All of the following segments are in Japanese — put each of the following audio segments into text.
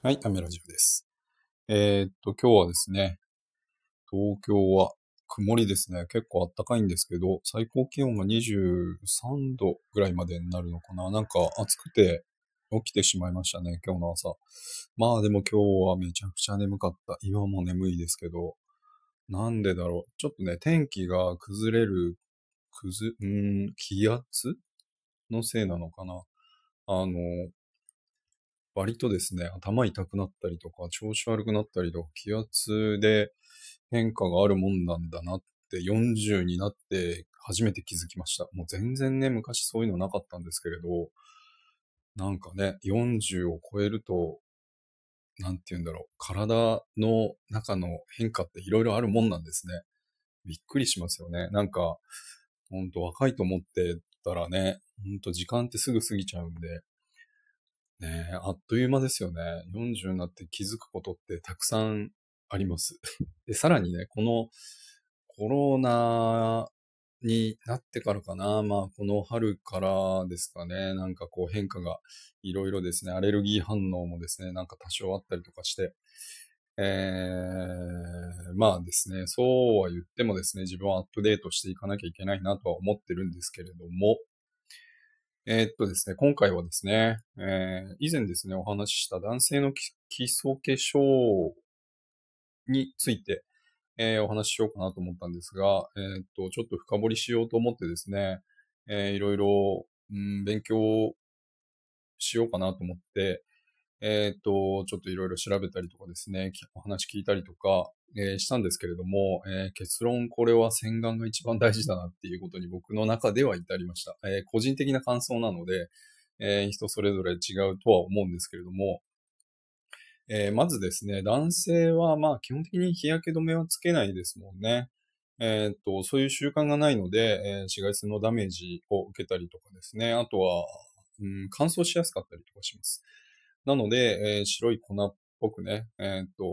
はい、アメラジオです。えー、っと、今日はですね、東京は曇りですね。結構暖かいんですけど、最高気温が23度ぐらいまでになるのかな。なんか暑くて起きてしまいましたね、今日の朝。まあでも今日はめちゃくちゃ眠かった。今も眠いですけど、なんでだろう。ちょっとね、天気が崩れる、くず、ん気圧のせいなのかな。あの、割とですね、頭痛くなったりとか、調子悪くなったりとか、気圧で変化があるもんなんだなって40になって初めて気づきました。もう全然ね、昔そういうのなかったんですけれど、なんかね、40を超えると、なんて言うんだろう、体の中の変化って色々あるもんなんですね。びっくりしますよね。なんか、ほんと若いと思ってたらね、ほんと時間ってすぐ過ぎちゃうんで、ねえ、あっという間ですよね。40になって気づくことってたくさんあります。で、さらにね、このコロナになってからかな。まあ、この春からですかね。なんかこう変化がいろいろですね。アレルギー反応もですね、なんか多少あったりとかして。えー、まあですね、そうは言ってもですね、自分はアップデートしていかなきゃいけないなとは思ってるんですけれども、えー、っとですね、今回はですね、えー、以前ですね、お話しした男性の基礎化粧について、えー、お話ししようかなと思ったんですが、えー、っと、ちょっと深掘りしようと思ってですね、えー、いろいろ、うん、勉強しようかなと思って、えっ、と、ちょっといろいろ調べたりとかですね、お話聞いたりとか、えー、したんですけれども、えー、結論これは洗顔が一番大事だなっていうことに僕の中では至りました。えー、個人的な感想なので、え人それぞれ違うとは思うんですけれども、えまずですね、男性はまあ基本的に日焼け止めはつけないですもんね。えっと、そういう習慣がないので、え紫外線のダメージを受けたりとかですね、あとは、うん、乾燥しやすかったりとかします。なので、えー、白い粉っぽくね、えっ、と、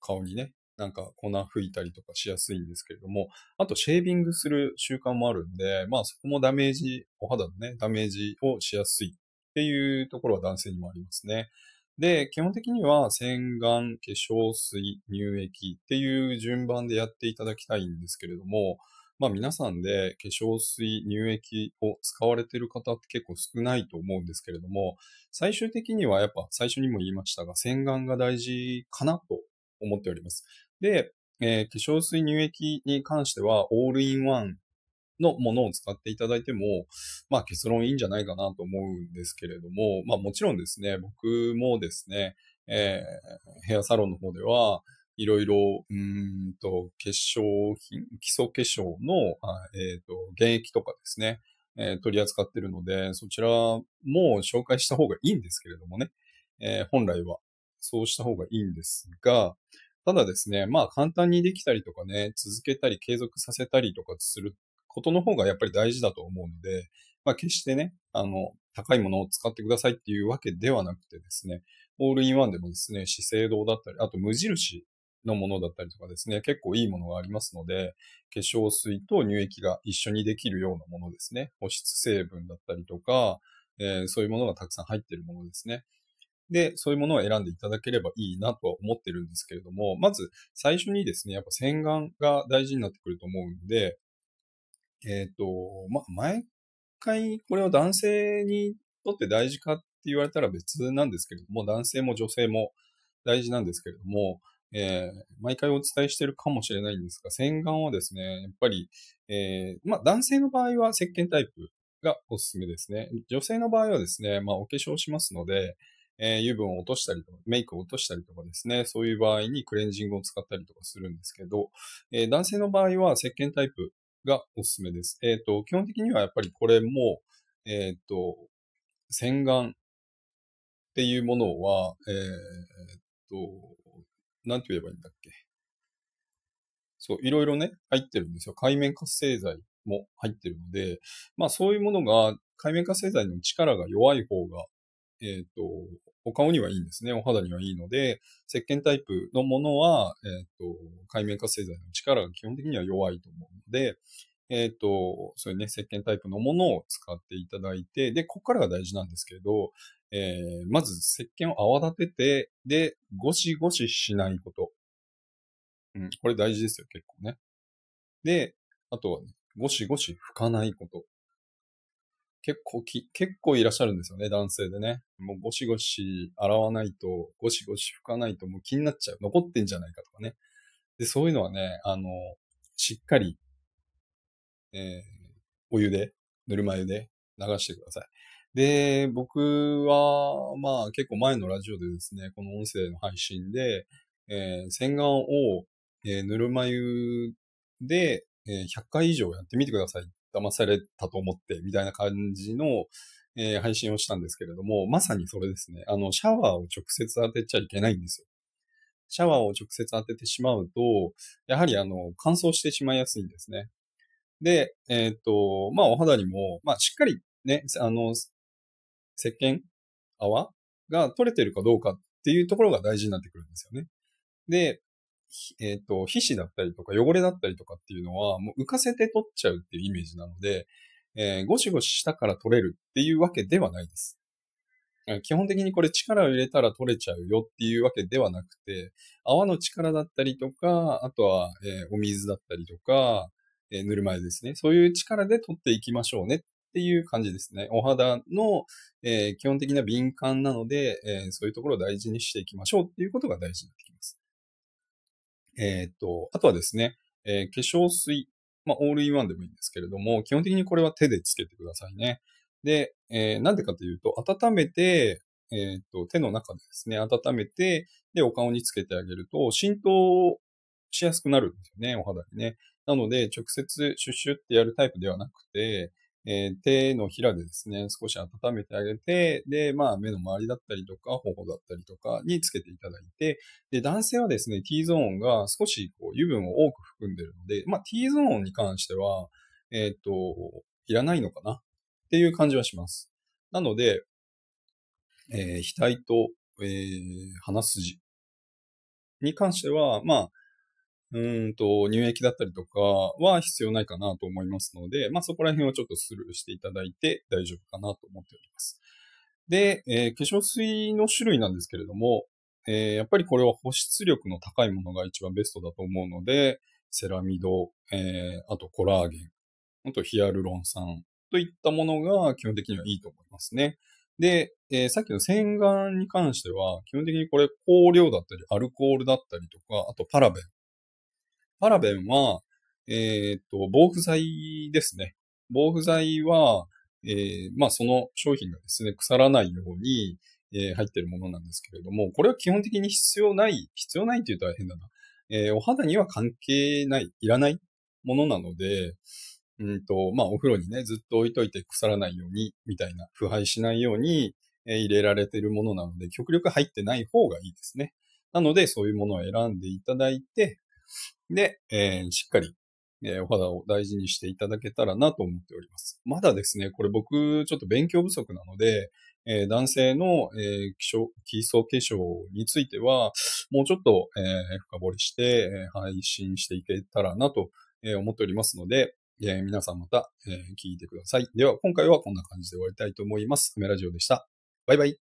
顔にね、なんか粉吹いたりとかしやすいんですけれども、あとシェービングする習慣もあるんで、まあそこもダメージ、お肌のね、ダメージをしやすいっていうところは男性にもありますね。で、基本的には洗顔、化粧水、乳液っていう順番でやっていただきたいんですけれども、まあ皆さんで化粧水、乳液を使われている方って結構少ないと思うんですけれども、最終的にはやっぱ最初にも言いましたが、洗顔が大事かなと思っております。で、えー、化粧水、乳液に関しては、オールインワンのものを使っていただいても、まあ結論いいんじゃないかなと思うんですけれども、まあもちろんですね、僕もですね、えー、ヘアサロンの方では、いろいろ、うんと、化粧品、基礎化粧の、えっ、ー、と、原液とかですね、えー、取り扱ってるので、そちらも紹介した方がいいんですけれどもね、えー、本来はそうした方がいいんですが、ただですね、まあ簡単にできたりとかね、続けたり継続させたりとかすることの方がやっぱり大事だと思うので、まあ決してね、あの、高いものを使ってくださいっていうわけではなくてですね、オールインワンでもですね、資生堂だったり、あと無印のものだったりとかですね、結構いいものがありますので、化粧水と乳液が一緒にできるようなものですね。保湿成分だったりとか、えー、そういうものがたくさん入っているものですね。で、そういうものを選んでいただければいいなとは思ってるんですけれども、まず最初にですね、やっぱ洗顔が大事になってくると思うんで、えっ、ー、と、ま、毎回これは男性にとって大事かって言われたら別なんですけれども、男性も女性も大事なんですけれども、えー、毎回お伝えしてるかもしれないんですが、洗顔はですね、やっぱり、えー、まあ、男性の場合は石鹸タイプがおすすめですね。女性の場合はですね、まあ、お化粧しますので、えー、油分を落としたりとか、メイクを落としたりとかですね、そういう場合にクレンジングを使ったりとかするんですけど、えー、男性の場合は石鹸タイプがおすすめです。えっ、ー、と、基本的にはやっぱりこれも、えっ、と、洗顔っていうものは、えっと、なんて言えばいいんだっけ。そう、いろいろね、入ってるんですよ。海面活性剤も入ってるので、まあそういうものが、海面活性剤の力が弱い方が、えっ、ー、と、お顔にはいいんですね。お肌にはいいので、石鹸タイプのものは、えっ、と、海面活性剤の力が基本的には弱いと思うので、えっ、と、そういうね、石鹸タイプのものを使っていただいて、で、ここからが大事なんですけど、えー、まず石鹸を泡立てて、で、ゴシゴシしないこと。うん、これ大事ですよ、結構ね。で、あとはね、ゴシゴシ拭かないこと。結構き、結構いらっしゃるんですよね、男性でね。もうゴシゴシ洗わないと、ゴシゴシ拭かないともう気になっちゃう。残ってんじゃないかとかね。で、そういうのはね、あの、しっかり、えー、お湯で、ぬるま湯で流してください。で、僕は、まあ結構前のラジオでですね、この音声の配信で、えー、洗顔を、えー、ぬるま湯で、えー、100回以上やってみてください。騙されたと思って、みたいな感じの、えー、配信をしたんですけれども、まさにそれですね。あの、シャワーを直接当てちゃいけないんですよ。シャワーを直接当ててしまうと、やはりあの、乾燥してしまいやすいんですね。で、えっ、と、まあ、お肌にも、まあ、しっかりね、あの、石鹸泡が取れてるかどうかっていうところが大事になってくるんですよね。で、えっ、ー、と、皮脂だったりとか汚れだったりとかっていうのは、もう浮かせて取っちゃうっていうイメージなので、えー、ゴシゴシしたから取れるっていうわけではないです。基本的にこれ力を入れたら取れちゃうよっていうわけではなくて、泡の力だったりとか、あとは、えー、お水だったりとか、えー、ぬるま湯ですね。そういう力で取っていきましょうねっていう感じですね。お肌の、えー、基本的な敏感なので、えー、そういうところを大事にしていきましょうっていうことが大事になってきます。えっ、と、あとはですね、え化粧水、まあ、オールインワンでもいいんですけれども、基本的にこれは手でつけてくださいね。で、えー、なんでかというと、温めて、えっ、と、手の中でですね、温めて、で、お顔につけてあげると、浸透しやすくなるんですよね、お肌にね。なので、直接シュッシュってやるタイプではなくて、えー、手のひらでですね、少し温めてあげて、で、まあ、目の周りだったりとか、頬だったりとかにつけていただいて、で、男性はですね、T ゾーンが少しこう油分を多く含んでるので、まあ、T ゾーンに関しては、えっ、と、いらないのかな？っていう感じはします。なので、えー、額と、えー、鼻筋に関しては、まあ、うんと、乳液だったりとかは必要ないかなと思いますので、まあそこら辺をちょっとスルーしていただいて大丈夫かなと思っております。で、えー、化粧水の種類なんですけれども、えー、やっぱりこれは保湿力の高いものが一番ベストだと思うので、セラミド、えー、あとコラーゲン、あとヒアルロン酸といったものが基本的にはいいと思いますね。で、えー、さっきの洗顔に関しては、基本的にこれ香料だったり、アルコールだったりとか、あとパラベン。パラベンは、えっ、と、防腐剤ですね。防腐剤は、えー、まあその商品がですね、腐らないように、えー、入ってるものなんですけれども、これは基本的に必要ない、必要ないって言うと大変だな。えー、お肌には関係ない、いらないものなので、うんと、まあお風呂にね、ずっと置いといて腐らないように、みたいな、腐敗しないように、えー、入れられてるものなので、極力入ってない方がいいですね。なので、そういうものを選んでいただいて、で、えー、しっかり、えー、お肌を大事にしていただけたらなと思っております。まだですね、これ僕ちょっと勉強不足なので、えー、男性の、えー、基礎基礎化粧については、もうちょっと、えー、深掘りして、えー、配信していけたらなと、えー、思っておりますので、えー、皆さんまた、えー、聞いてください。では、今回はこんな感じで終わりたいと思います。カメラジオでした。バイバイ。